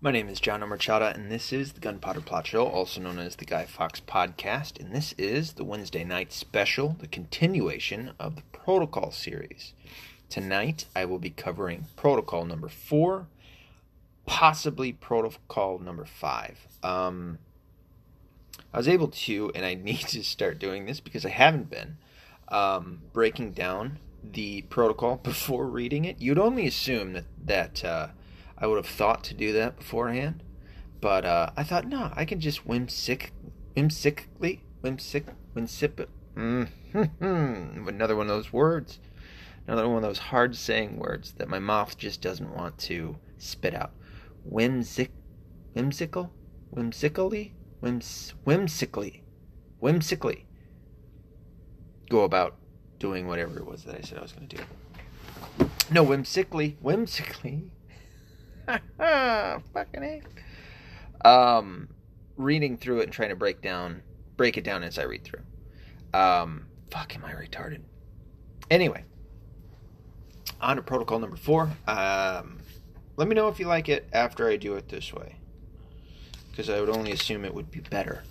My name is John Omerchada, and this is the Gunpowder Plot Show, also known as the Guy Fawkes Podcast. And this is the Wednesday night special, the continuation of the Protocol series. Tonight, I will be covering Protocol number four, possibly Protocol number five. Um, I was able to, and I need to start doing this because I haven't been, um, breaking down the protocol before reading it. You'd only assume that that. Uh, I would have thought to do that beforehand, but uh, I thought, no, I can just whimsic, whimsically, whimsic, whimsip, mm-hmm, another one of those words, another one of those hard saying words that my mouth just doesn't want to spit out. Whimsic, whimsical, whimsically, whims, whimsically, whimsically. Go about doing whatever it was that I said I was going to do. No, whimsically, whimsically. Fucking A. Um, reading through it and trying to break down, break it down as I read through. Um, fuck, am I retarded? Anyway, on to protocol number four. Um, let me know if you like it after I do it this way, because I would only assume it would be better.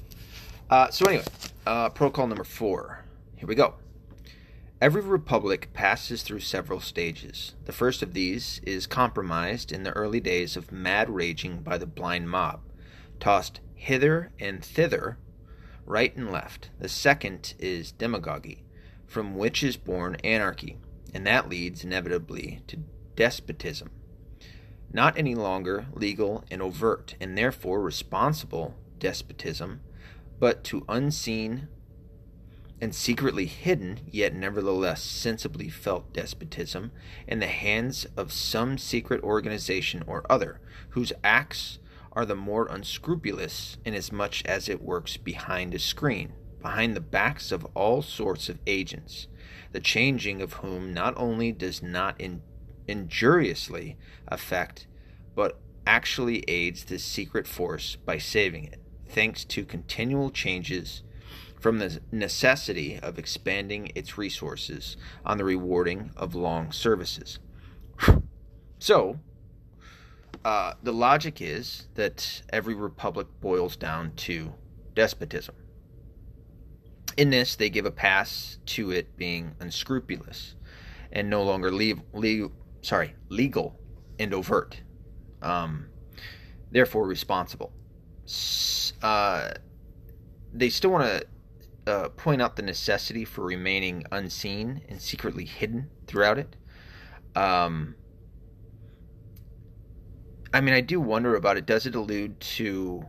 Uh, so anyway, uh, protocol number four. Here we go. Every republic passes through several stages. The first of these is compromised in the early days of mad raging by the blind mob, tossed hither and thither, right and left. The second is demagogy, from which is born anarchy, and that leads inevitably to despotism. Not any longer legal and overt, and therefore responsible despotism, but to unseen and secretly hidden, yet nevertheless sensibly felt despotism in the hands of some secret organization or other, whose acts are the more unscrupulous inasmuch as it works behind a screen, behind the backs of all sorts of agents, the changing of whom not only does not in, injuriously affect, but actually aids this secret force by saving it, thanks to continual changes from the necessity of expanding its resources on the rewarding of long services. So, uh, the logic is that every republic boils down to despotism. In this, they give a pass to it being unscrupulous and no longer leave, leave, sorry, legal and overt, um, therefore responsible. Uh, they still want to uh, point out the necessity for remaining unseen and secretly hidden throughout it. Um, I mean, I do wonder about it. Does it allude to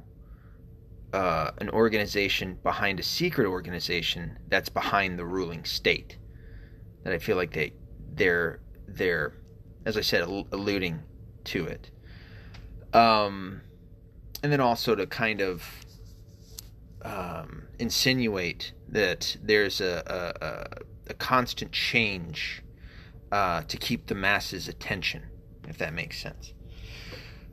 uh, an organization behind a secret organization that's behind the ruling state? That I feel like they they're they're as I said alluding to it. Um, and then also to kind of um, insinuate that there's a, a, a constant change uh, to keep the masses' attention, if that makes sense.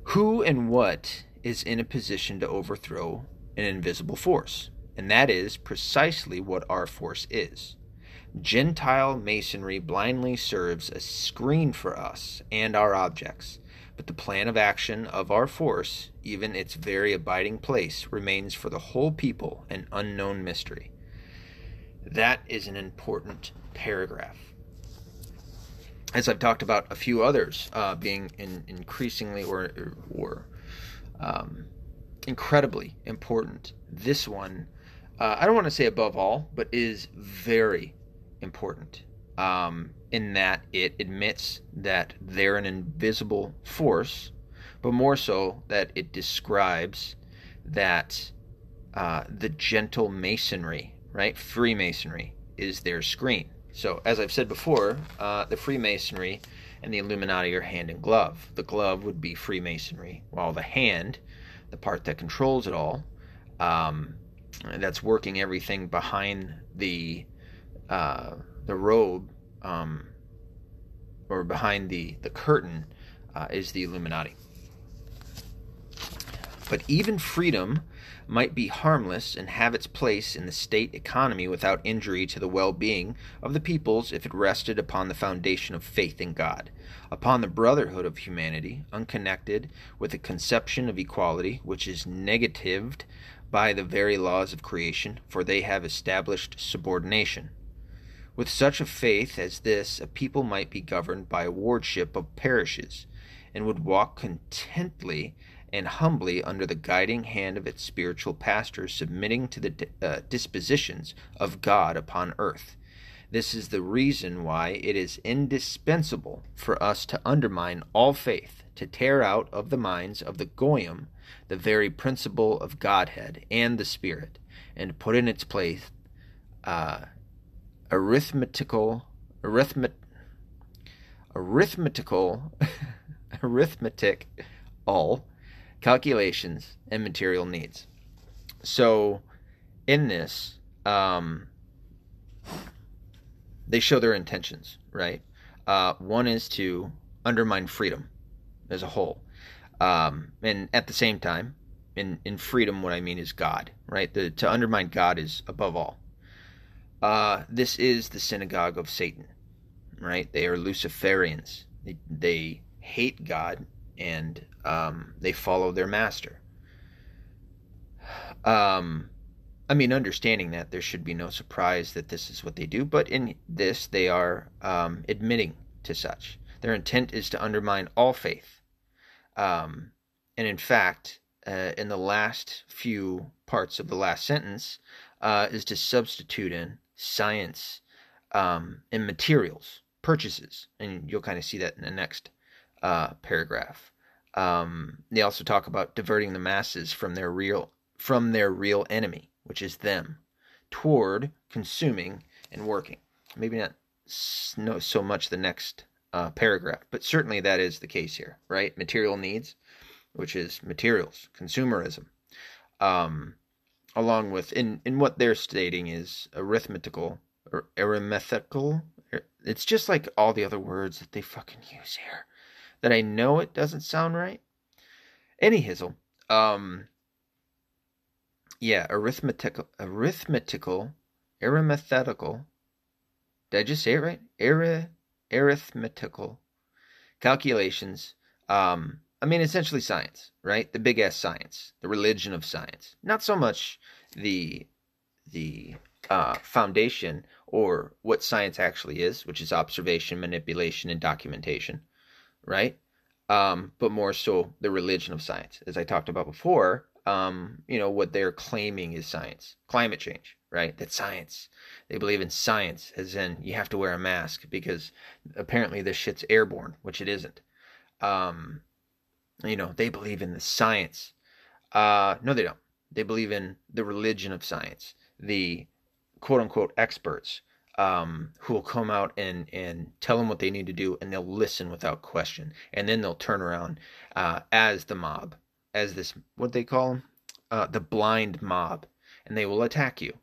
Who and what is in a position to overthrow an invisible force? And that is precisely what our force is. Gentile masonry blindly serves a screen for us and our objects but the plan of action of our force, even its very abiding place, remains for the whole people an unknown mystery. That is an important paragraph. As I've talked about a few others uh, being in, increasingly or, or um, incredibly important, this one, uh, I don't want to say above all, but is very important um, in that it admits that they're an invisible force, but more so that it describes that uh, the gentle masonry, right? Freemasonry is their screen. So, as I've said before, uh, the Freemasonry and the Illuminati are hand and glove. The glove would be Freemasonry, while the hand, the part that controls it all, um, that's working everything behind the uh, the robe um, or behind the, the curtain uh, is the Illuminati. But even freedom might be harmless and have its place in the state economy without injury to the well being of the peoples if it rested upon the foundation of faith in God. upon the brotherhood of humanity, unconnected with a conception of equality which is negatived by the very laws of creation, for they have established subordination. With such a faith as this, a people might be governed by a wardship of parishes, and would walk contently and humbly under the guiding hand of its spiritual pastors, submitting to the uh, dispositions of God upon earth. This is the reason why it is indispensable for us to undermine all faith, to tear out of the minds of the Goyim the very principle of Godhead and the Spirit, and put in its place uh, arithmetical, arithmet, arithmetical, arithmetic, all calculations and material needs. So, in this, um, they show their intentions, right? Uh, one is to undermine freedom as a whole. Um, and at the same time, in, in freedom, what I mean is God, right? The, to undermine God is above all. Uh, this is the synagogue of Satan, right? They are Luciferians. They, they hate God and um, they follow their master. Um, I mean, understanding that there should be no surprise that this is what they do, but in this they are um, admitting to such. Their intent is to undermine all faith. Um, and in fact, uh, in the last few parts of the last sentence, uh, is to substitute in science um, and materials, purchases. And you'll kind of see that in the next uh, paragraph. Um, they also talk about diverting the masses from their real from their real enemy, which is them, toward consuming and working. Maybe not no, so much the next uh, paragraph, but certainly that is the case here, right? Material needs, which is materials, consumerism, um, along with in in what they're stating is arithmetical or arithmetical. It's just like all the other words that they fucking use here that I know it doesn't sound right. Any hizzle. Um, yeah, arithmetical, arithmetical, arithmetical. Did I just say it right? Ari, arithmetical calculations. Um, I mean, essentially science, right? The big ass science, the religion of science. Not so much the the uh, foundation or what science actually is, which is observation, manipulation, and documentation right? Um, but more so the religion of science, as I talked about before. Um, you know what they're claiming is science, climate change, right? That science. They believe in science, as in you have to wear a mask because apparently this shit's airborne, which it isn't. Um, you know they believe in the science. Uh, no, they don't. They believe in the religion of science, the quote unquote experts um, who will come out and and tell them what they need to do, and they'll listen without question, and then they'll turn around uh, as the mob, as this what they call them, uh, the blind mob, and they will attack you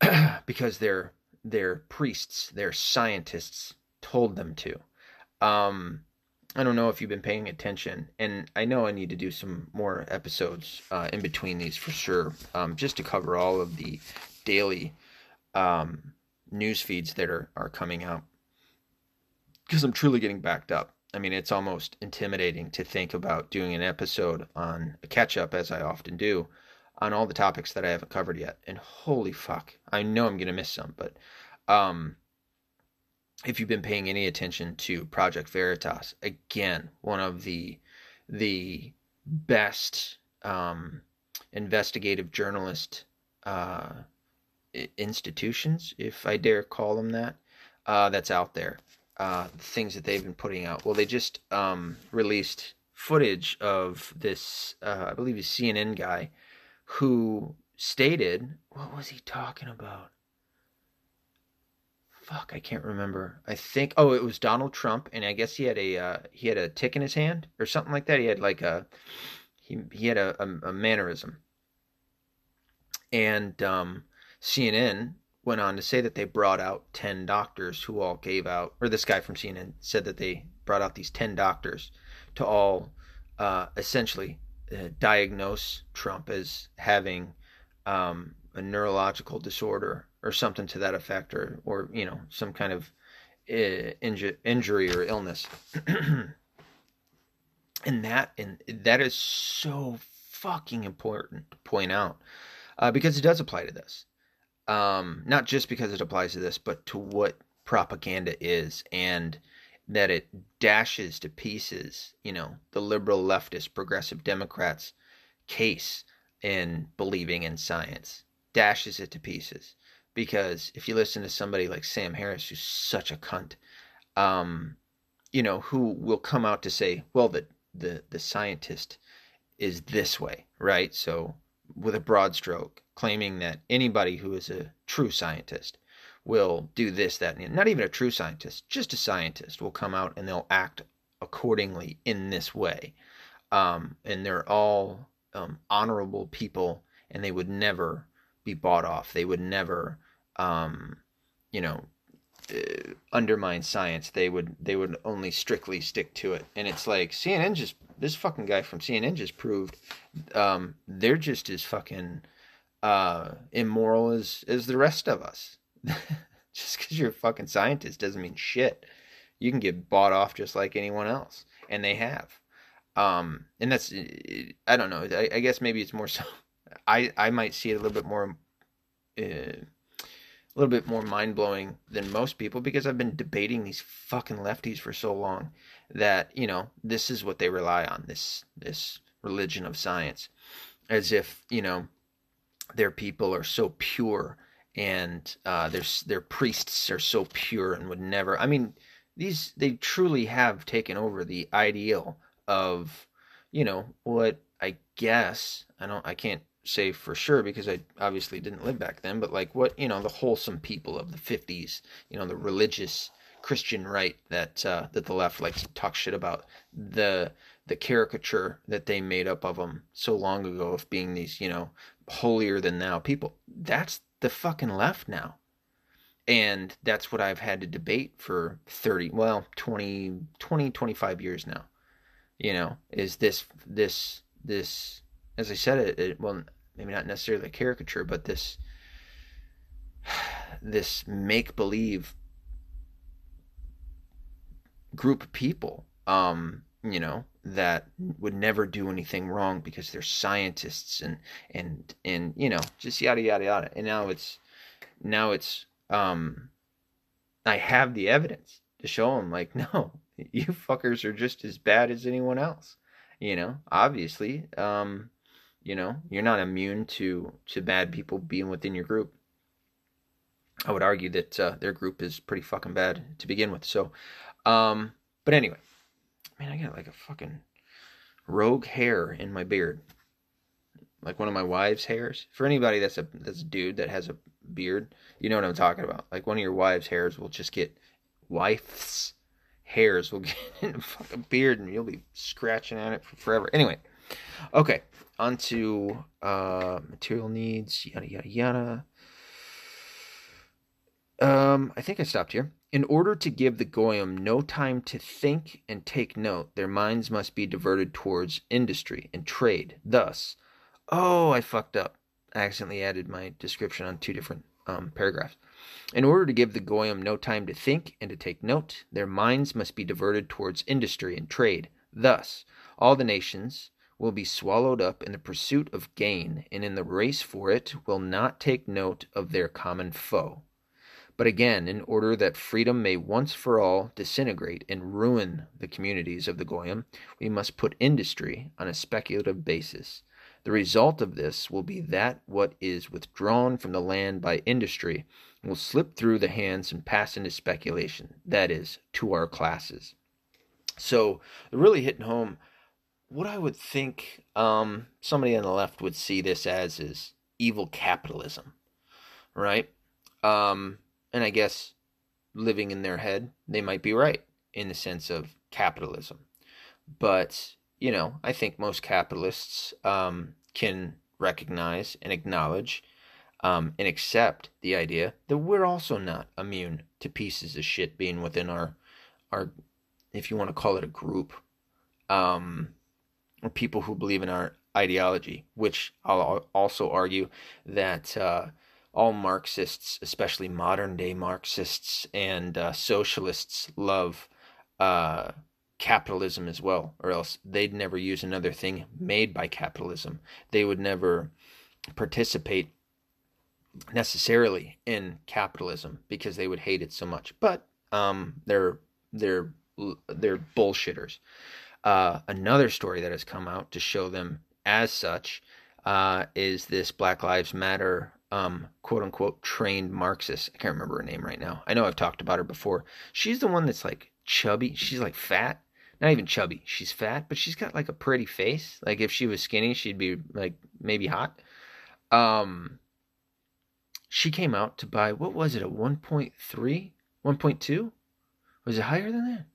because they're they're priests, they're scientists told them to. Um, I don't know if you've been paying attention, and I know I need to do some more episodes uh, in between these for sure, um, just to cover all of the daily um, news feeds that are, are coming out because I'm truly getting backed up. I mean, it's almost intimidating to think about doing an episode on a catch up, as I often do, on all the topics that I haven't covered yet. And holy fuck, I know I'm going to miss some, but um, if you've been paying any attention to Project Veritas, again, one of the the best um, investigative journalist uh, institutions, if I dare call them that, uh, that's out there. Uh, things that they've been putting out. Well, they just um, released footage of this, uh, I believe, a CNN guy who stated, what was he talking about? Fuck, I can't remember. I think, oh, it was Donald Trump, and I guess he had a uh, he had a tick in his hand or something like that. He had like a he he had a, a, a mannerism, and um, CNN went on to say that they brought out 10 doctors who all gave out, or this guy from CNN said that they brought out these 10 doctors to all uh, essentially uh, diagnose Trump as having um, a neurological disorder or something to that effect, or, or you know, some kind of inju- injury or illness. and that and that is so fucking important to point out uh, because it does apply to this. Um, not just because it applies to this, but to what propaganda is and that it dashes to pieces, you know, the liberal, leftist, progressive Democrats' case in believing in science, dashes it to pieces. Because if you listen to somebody like Sam Harris, who's such a cunt, um, you know, who will come out to say, well, the, the, the scientist is this way, right? So, with a broad stroke, claiming that anybody who is a true scientist will do this, that, and not even a true scientist, just a scientist will come out and they'll act accordingly in this way. Um, and they're all um, honorable people, and they would never be bought off. They would never, um, you know, uh, undermine science. They would they would only strictly stick to it. And it's like CNN just this fucking guy from CNN just proved um, they're just as fucking uh, immoral as as the rest of us. just because you're a fucking scientist doesn't mean shit. You can get bought off just like anyone else, and they have. Um, and that's I don't know. I, I guess maybe it's more so. I I might see it a little bit more. Uh, a little bit more mind blowing than most people because I've been debating these fucking lefties for so long that you know this is what they rely on this this religion of science as if you know their people are so pure and uh, their their priests are so pure and would never. I mean, these they truly have taken over the ideal of, you know, what I guess I don't I can't say for sure because I obviously didn't live back then, but like what you know the wholesome people of the fifties, you know, the religious Christian right that uh, that the left likes to talk shit about the the caricature that they made up of them so long ago of being these you know holier than thou people. That's the fucking left now. And that's what I've had to debate for 30, well, 20, 20, 25 years now. You know, is this, this, this, as I said, it, it well, maybe not necessarily a caricature, but this, this make believe group of people, um, you know, that would never do anything wrong because they're scientists and and and you know just yada yada yada. And now it's now it's um i have the evidence to show them like no you fuckers are just as bad as anyone else you know obviously um you know you're not immune to to bad people being within your group i would argue that uh, their group is pretty fucking bad to begin with so um but anyway man, I got like a fucking rogue hair in my beard. Like one of my wife's hairs. For anybody that's a that's a dude that has a beard, you know what I'm talking about. Like one of your wife's hairs will just get wife's hairs will get in a fucking beard and you'll be scratching at it for forever. Anyway. Okay. On to uh material needs, yada yada yada. Um, I think I stopped here. In order to give the Goyim no time to think and take note, their minds must be diverted towards industry and trade. Thus, oh, I fucked up. I accidentally added my description on two different um, paragraphs. In order to give the Goyim no time to think and to take note, their minds must be diverted towards industry and trade. Thus, all the nations will be swallowed up in the pursuit of gain, and in the race for it will not take note of their common foe. But again, in order that freedom may once for all disintegrate and ruin the communities of the Goyim, we must put industry on a speculative basis. The result of this will be that what is withdrawn from the land by industry will slip through the hands and pass into speculation, that is, to our classes. So, really hitting home what I would think um, somebody on the left would see this as is evil capitalism, right? Um, and I guess living in their head, they might be right in the sense of capitalism. But, you know, I think most capitalists um, can recognize and acknowledge um, and accept the idea that we're also not immune to pieces of shit being within our, our if you want to call it a group, um, or people who believe in our ideology, which I'll also argue that uh, all Marxists, especially modern day Marxists and uh, socialists, love uh, capitalism as well, or else they'd never use another thing made by capitalism. They would never participate necessarily in capitalism because they would hate it so much. But um, they're they're they're bullshitters. Uh, another story that has come out to show them as such uh, is this Black Lives Matter um, quote unquote trained Marxist. I can't remember her name right now. I know I've talked about her before. She's the one that's like chubby. She's like fat. Not even chubby. She's fat, but she's got like a pretty face. Like if she was skinny, she'd be like maybe hot. Um, she came out to buy what was it a 1.3 1.2 was it higher than that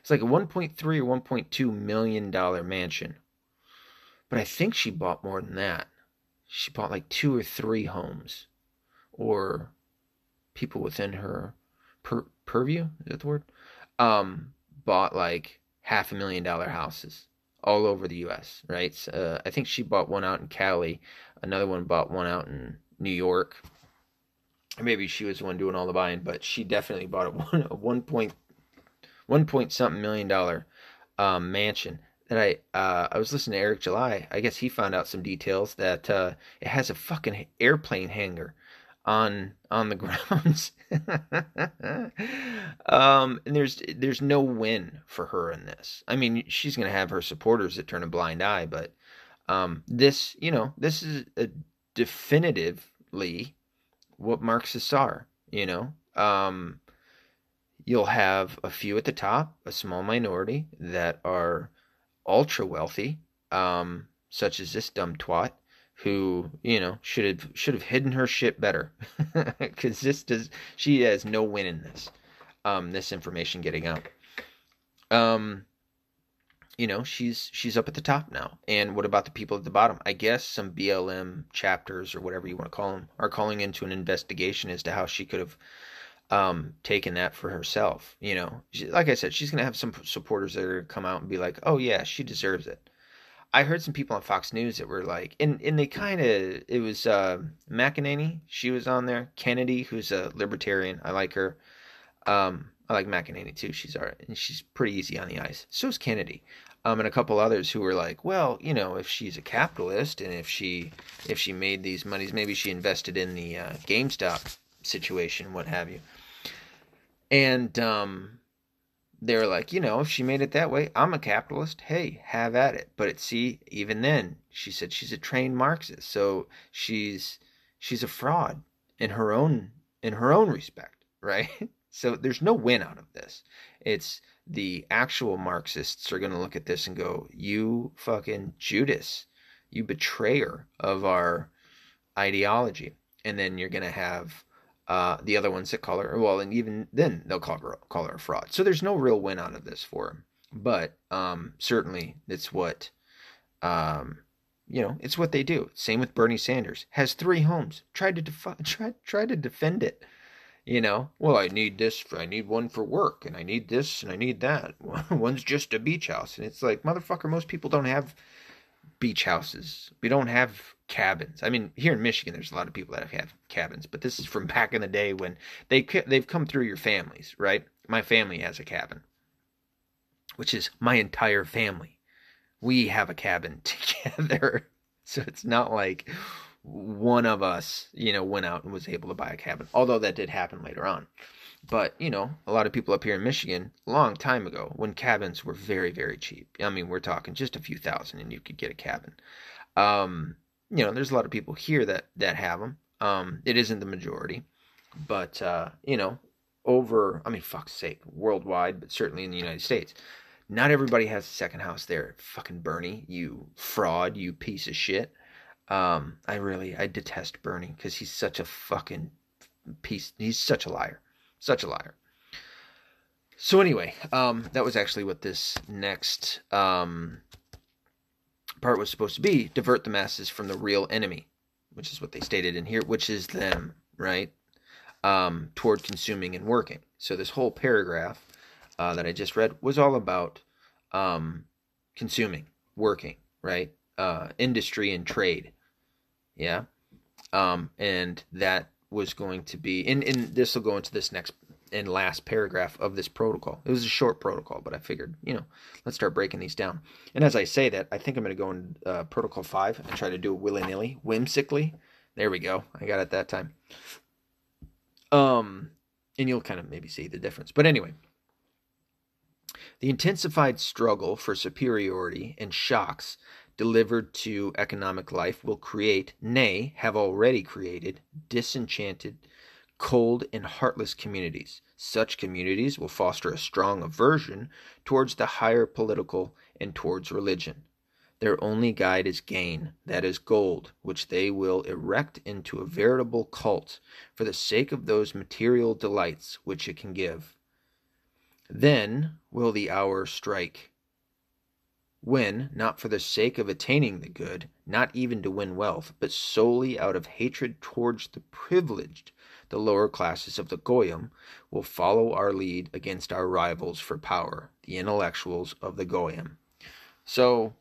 it's like a 1.3 or 1.2 million dollar mansion. But i think she bought more than that. She bought like two or three homes or people within her per, purview is that the word? Um bought like half a million dollar houses all over the us right? Uh, i think she bought one out in cali. Another one bought one out in new york. Maybe she was the one doing all the buying, but she definitely bought a one a one point one point something million dollar um, mansion. That I uh, I was listening to Eric July. I guess he found out some details that uh, it has a fucking airplane hangar on on the grounds. um, and there's there's no win for her in this. I mean, she's gonna have her supporters that turn a blind eye, but um, this you know this is definitively what Marxists are, you know. Um, you'll have a few at the top, a small minority that are ultra wealthy, um, such as this dumb twat who you know should have should have hidden her shit better. Because this does she has no win in this um this information getting out. Um you know she's she's up at the top now. And what about the people at the bottom? I guess some blm chapters or whatever you want to call them are calling into an investigation as to how she could have um, taken that for herself you know she, like i said she's going to have some supporters that are going to come out and be like oh yeah she deserves it i heard some people on fox news that were like and, and they kind of it was uh, mcenany she was on there kennedy who's a libertarian i like her um, I like McEnany too. She's all right, and she's pretty easy on the ice. So is Kennedy, um, and a couple others who were like, well, you know, if she's a capitalist and if she if she made these monies, maybe she invested in the uh, GameStop situation, what have you. And um, they're like, you know, if she made it that way, I'm a capitalist. Hey, have at it. But it, see, even then, she said she's a trained Marxist, so she's she's a fraud in her own in her own respect, right? So there's no win out of this. It's the actual Marxists are going to look at this and go, "You fucking Judas, you betrayer of our ideology." And then you're going to have uh, the other ones that call her well, and even then they'll call her call her a fraud. So there's no real win out of this for him. But um, certainly it's what um, you know, it's what they do. Same with Bernie Sanders. Has three homes. Tried to defi- try try to defend it you know, well, I need this, I need one for work, and I need this, and I need that. One's just a beach house. And it's like, motherfucker, most people don't have beach houses. We don't have cabins. I mean, here in Michigan, there's a lot of people that have cabins, but this is from back in the day when they they've come through your families, right? My family has a cabin, which is my entire family. We have a cabin together, so it's not like one of us, you know, went out and was able to buy a cabin. Although that did happen later on. But, you know, a lot of people up here in Michigan, long time ago, when cabins were very, very cheap. I mean, we're talking just a few thousand and you could get a cabin. Um, you know, there's a lot of people here that, that have them. Um, it isn't the majority. But, uh, you know, over, I mean, fuck's sake, worldwide, but certainly in the United States, not everybody has a second house there. Fucking Bernie, you fraud, you piece of shit. Um, I really I detest Bernie because he's such a fucking piece. He's such a liar, such a liar. So anyway, um, that was actually what this next um, part was supposed to be: divert the masses from the real enemy, which is what they stated in here, which is them, right? Um, toward consuming and working. So this whole paragraph uh, that I just read was all about um, consuming, working, right? Uh, industry and trade. Yeah. Um, and that was going to be, and, and this will go into this next and last paragraph of this protocol. It was a short protocol, but I figured, you know, let's start breaking these down. And as I say that, I think I'm going to go in uh, protocol five and try to do it willy nilly, whimsically. There we go. I got it that time. Um, and you'll kind of maybe see the difference. But anyway, the intensified struggle for superiority and shocks delivered to economic life will create, nay, have already created, disenchanted, cold, and heartless communities. Such communities will foster a strong aversion towards the higher political and towards religion. Their only guide is gain, that is gold, which they will erect into a veritable cult for the sake of those material delights which it can give. Then will the hour strike when, not for the sake of attaining the good, not even to win wealth, but solely out of hatred towards the privileged, the lower classes of the Goyim will follow our lead against our rivals for power, the intellectuals of the Goyim. So,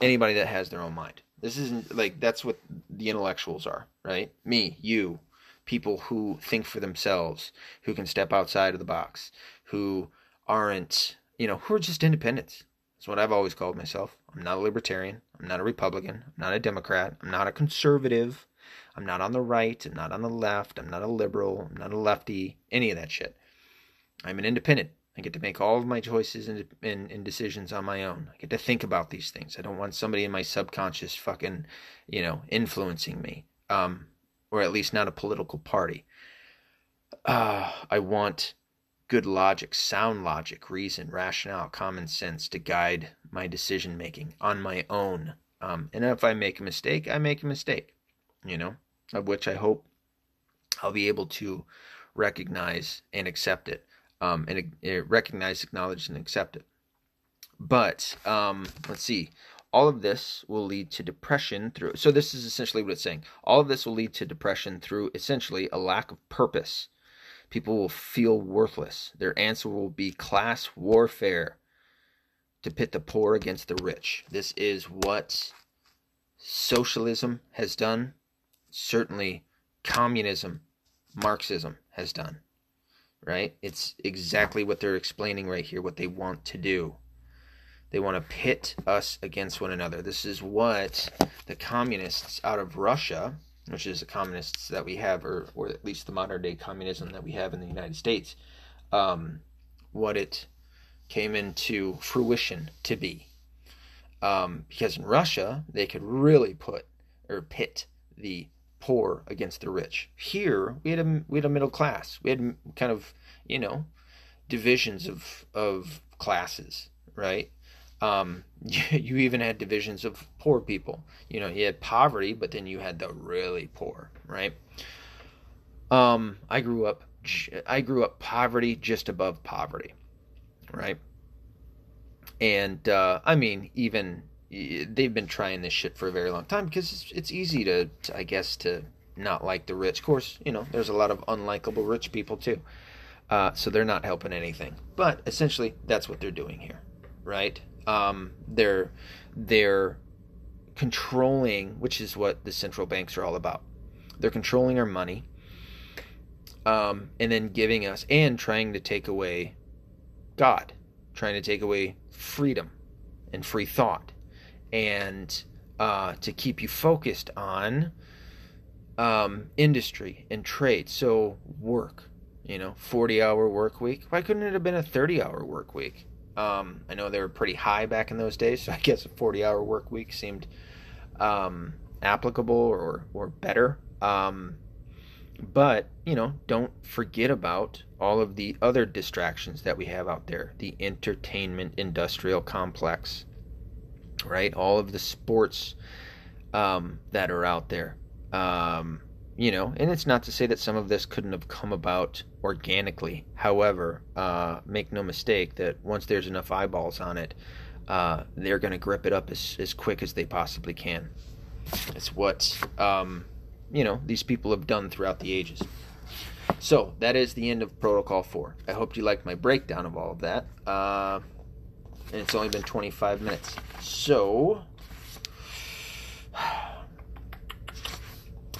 anybody that has their own mind. This isn't like that's what the intellectuals are, right? Me, you, people who think for themselves, who can step outside of the box, who aren't, you know, who are just independents. That's what I've always called myself. I'm not a libertarian. I'm not a Republican. I'm not a Democrat. I'm not a conservative. I'm not on the right. I'm not on the left. I'm not a liberal. I'm not a lefty. Any of that shit. I'm an independent. I get to make all of my choices and, and, and, decisions on my own. I get to think about these things. I don't want somebody in my subconscious fucking, you know, influencing me. Um, or at least not a political party. Uh, I want good logic, sound logic, reason, rationale, common sense to guide my decision making on my own. Um, and if I make a mistake, I make a mistake, you know, of which I hope I'll be able to recognize and accept it um, and uh, recognize, acknowledge, and accept it. But um, let's see. All of this will lead to depression through. So this is essentially what it's saying. All of this will lead to depression through essentially a lack of purpose. People will feel worthless. Their answer will be class warfare to pit the poor against the rich. This is what socialism has done. Certainly, communism, Marxism has done right? It's exactly what they're explaining right here, what they want to do. They want to pit us against one another. This is what the communists out of Russia, which is the communists that we have, or, or at least the modern day communism that we have in the United States, um, what it came into fruition to be. Um, because in Russia, they could really put or pit the poor against the rich. Here we had a we had a middle class. We had kind of you know divisions of of classes, right? Um, you, even had divisions of poor people. You know, you had poverty, but then you had the really poor, right? Um, I grew up I grew up poverty just above poverty, right? And uh, I mean, even they've been trying this shit for a very long time because it's, it's easy to, to, I guess, to not like the rich. Of course, you know, there's a lot of unlikable rich people too. Uh, so they're not helping anything. But essentially, that's what they're doing here, right? Um, they're they're controlling, which is what the central banks are all about. They're controlling our money, um, and then giving us and trying to take away God, trying to take away freedom and free thought and uh, to keep you focused on um, industry and trade. So work, you know, 40 hour work week. Why couldn't it have been a 30 hour work week? Um, I know they were pretty high back in those days, so I guess a 40 hour work week seemed um, applicable or, or better. Um, but, you know, don't forget about all of the other distractions that we have out there the entertainment industrial complex right? All of the sports um, that are out there. Um, you know, and it's not to say that some of this couldn't have come about organically. However, uh, make no mistake that once there's enough eyeballs on it, uh, they're going to grip it up as, as quick as they possibly can. It's what, um, you know, these people have done throughout the ages. So that is the end of Protocol 4. I hope you liked my breakdown of all of that. Uh, and it's only been 25 minutes. So,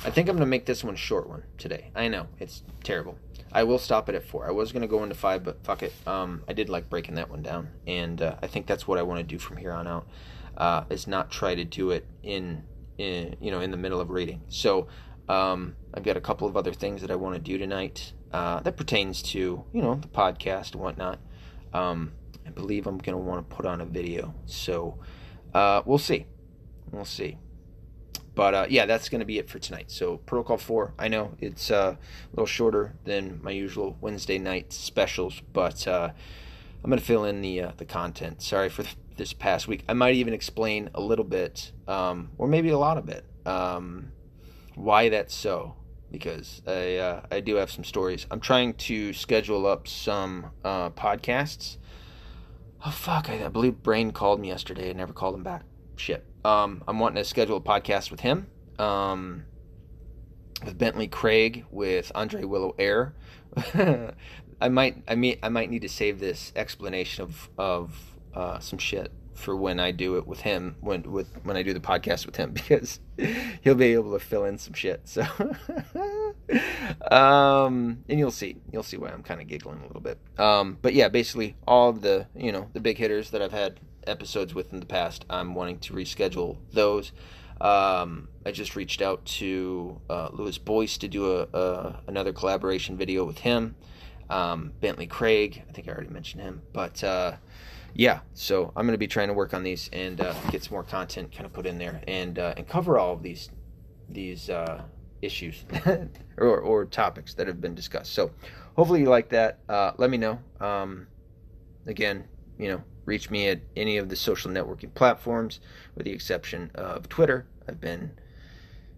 I think I'm gonna make this one short one today. I know it's terrible. I will stop it at four. I was gonna go into five, but fuck it. Um, I did like breaking that one down, and uh, I think that's what I want to do from here on out. Uh, is not try to do it in, in you know in the middle of reading. So um, I've got a couple of other things that I want to do tonight uh, that pertains to you know the podcast and whatnot. Um, I believe I'm gonna want to put on a video. So uh, we'll see. We'll see. But uh, yeah, that's going to be it for tonight. So Protocol 4, I know it's uh, a little shorter than my usual Wednesday night specials, but uh, I'm going to fill in the uh, the content. Sorry for this past week. I might even explain a little bit, um, or maybe a lot of it, um, why that's so. Because I uh, I do have some stories. I'm trying to schedule up some uh, podcasts. Oh fuck! I, I believe Brian called me yesterday. I never called him back. Shit. Um, I'm wanting to schedule a podcast with him, um, with Bentley Craig, with Andre Willow Air. I might, I mean, I might need to save this explanation of of uh, some shit for when I do it with him, when with when I do the podcast with him, because he'll be able to fill in some shit. So, um, and you'll see, you'll see why I'm kind of giggling a little bit. Um, but yeah, basically all the you know the big hitters that I've had episodes with in the past. I'm wanting to reschedule those. Um, I just reached out to uh, Lewis Boyce to do a, a, another collaboration video with him. Um, Bentley Craig, I think I already mentioned him, but uh, yeah. So I'm going to be trying to work on these and uh, get some more content kind of put in there and uh, and cover all of these these uh, issues or or topics that have been discussed. So hopefully you like that. Uh, let me know. Um, again, you know, reach me at any of the social networking platforms, with the exception of Twitter. I've been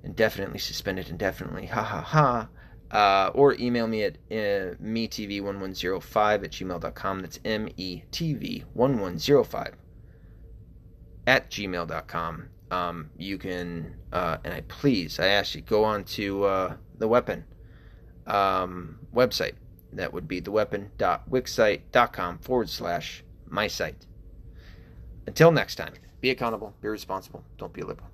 indefinitely suspended indefinitely. Ha ha ha. Uh, or email me at uh, metv1105 at gmail.com. That's metv1105 at gmail.com. Um, you can, uh, and I please, I ask you, go on to uh, the weapon um, website. That would be theweapon.wixsite.com forward slash my site. Until next time, be accountable, be responsible, don't be a liberal.